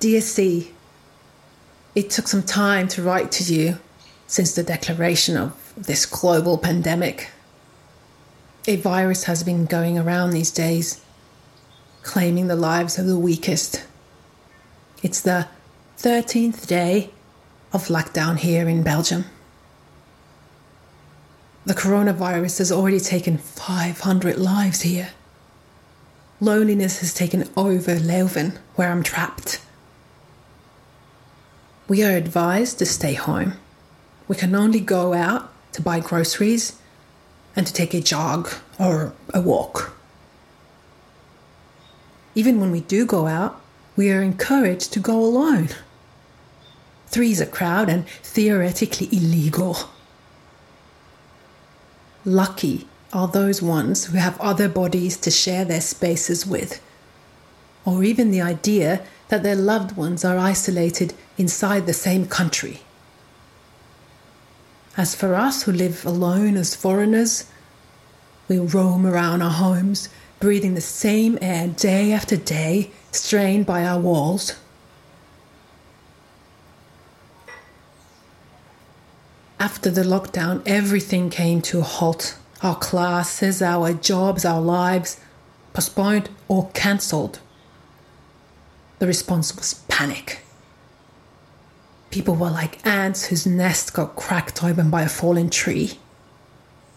Dear C, it took some time to write to you since the declaration of this global pandemic. A virus has been going around these days, claiming the lives of the weakest. It's the 13th day of lockdown here in Belgium. The coronavirus has already taken 500 lives here. Loneliness has taken over Leuven, where I'm trapped. We are advised to stay home. We can only go out to buy groceries and to take a jog or a walk. Even when we do go out, we are encouraged to go alone. Three is a crowd and theoretically illegal. Lucky are those ones who have other bodies to share their spaces with, or even the idea that their loved ones are isolated inside the same country. As for us who live alone as foreigners, we roam around our homes, breathing the same air day after day, strained by our walls. After the lockdown, everything came to a halt. Our classes, our jobs, our lives postponed or cancelled. The response was panic. People were like ants whose nest got cracked open by a fallen tree.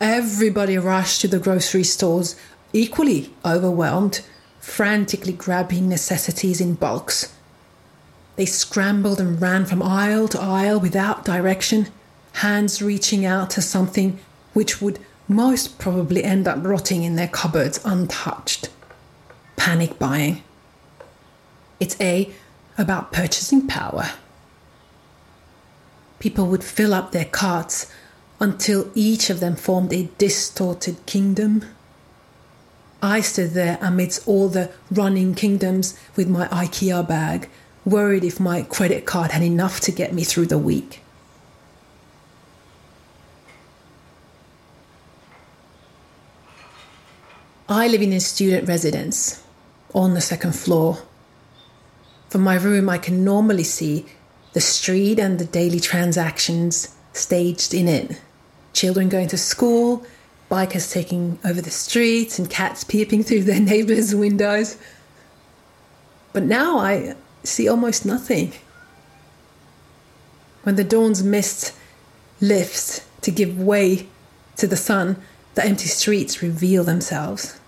Everybody rushed to the grocery stores, equally overwhelmed, frantically grabbing necessities in bulks. They scrambled and ran from aisle to aisle without direction, hands reaching out to something which would most probably end up rotting in their cupboards untouched. Panic buying. It's A, about purchasing power. People would fill up their carts until each of them formed a distorted kingdom. I stood there amidst all the running kingdoms with my IKEA bag, worried if my credit card had enough to get me through the week. I live in a student residence on the second floor. From my room, I can normally see the street and the daily transactions staged in it. Children going to school, bikers taking over the streets, and cats peeping through their neighbors' windows. But now I see almost nothing. When the dawn's mist lifts to give way to the sun, the empty streets reveal themselves.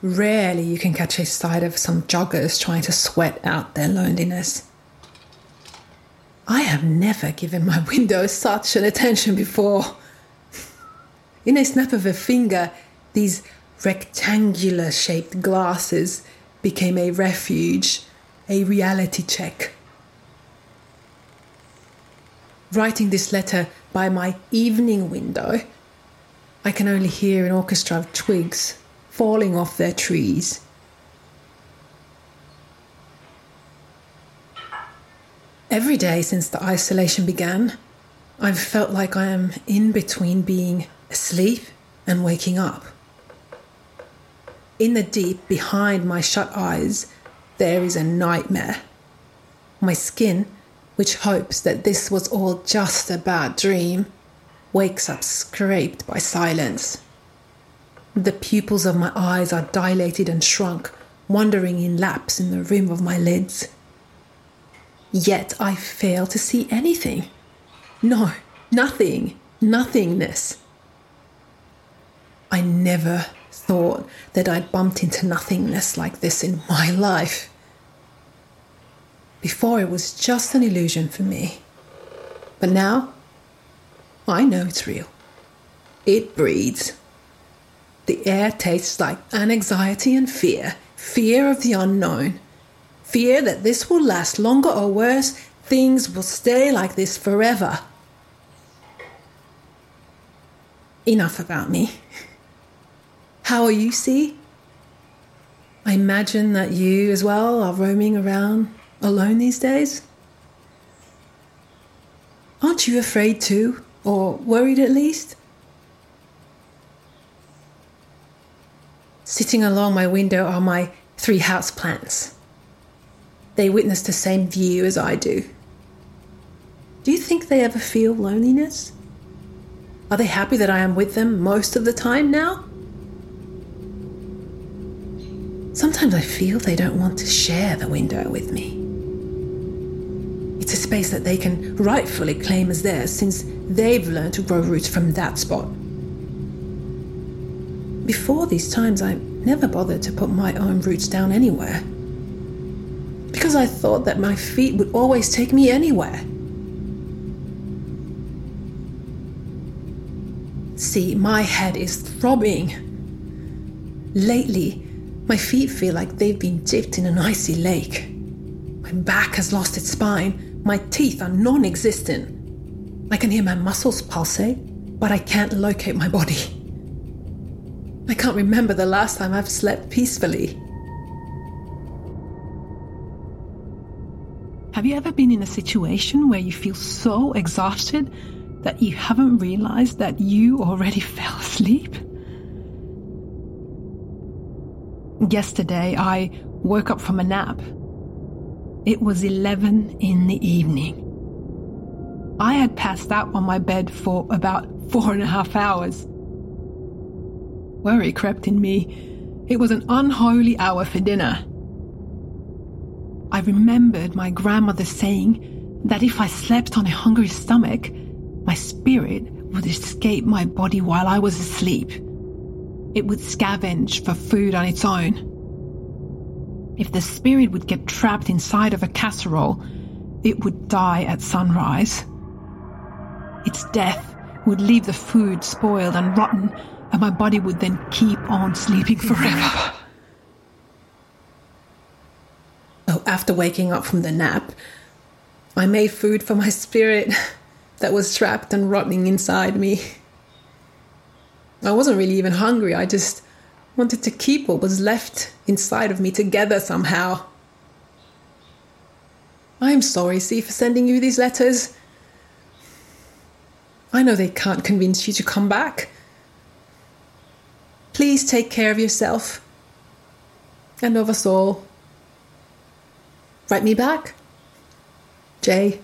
Rarely you can catch a sight of some joggers trying to sweat out their loneliness. I have never given my window such an attention before. In a snap of a finger, these rectangular shaped glasses became a refuge, a reality check. Writing this letter by my evening window, I can only hear an orchestra of twigs falling off their trees. Every day since the isolation began, I've felt like I am in between being asleep and waking up. In the deep behind my shut eyes, there is a nightmare. My skin, which hopes that this was all just a bad dream, wakes up scraped by silence. The pupils of my eyes are dilated and shrunk, wandering in laps in the rim of my lids. Yet I fail to see anything. No, nothing, nothingness. I never thought that I'd bumped into nothingness like this in my life. Before it was just an illusion for me. But now, I know it's real. It breathes. The air tastes like anxiety and fear fear of the unknown, fear that this will last longer or worse, things will stay like this forever. Enough about me. How are you, C? I imagine that you as well are roaming around alone these days. Aren't you afraid too, or worried at least? Sitting along my window are my three house plants they witness the same view as I do. Do you think they ever feel loneliness? Are they happy that I am with them most of the time now? Sometimes I feel they don't want to share the window with me. It's a space that they can rightfully claim as theirs since they've learned to grow roots from that spot. Before these times, I never bothered to put my own roots down anywhere. Because I thought that my feet would always take me anywhere. See, my head is throbbing. Lately, my feet feel like they've been dipped in an icy lake. My back has lost its spine. My teeth are non existent. I can hear my muscles pulsate, but I can't locate my body. I can't remember the last time I've slept peacefully. Have you ever been in a situation where you feel so exhausted that you haven't realized that you already fell asleep? Yesterday, I woke up from a nap. It was 11 in the evening. I had passed out on my bed for about four and a half hours. Worry crept in me. It was an unholy hour for dinner. I remembered my grandmother saying that if I slept on a hungry stomach, my spirit would escape my body while I was asleep it would scavenge for food on its own. If the spirit would get trapped inside of a casserole, it would die at sunrise. Its death would leave the food spoiled and rotten, and my body would then keep on sleeping forever. Oh, after waking up from the nap, I made food for my spirit that was trapped and rotting inside me. I wasn't really even hungry. I just wanted to keep what was left inside of me together somehow. I'm sorry, C, for sending you these letters. I know they can't convince you to come back. Please take care of yourself and of us all. Write me back. Jay.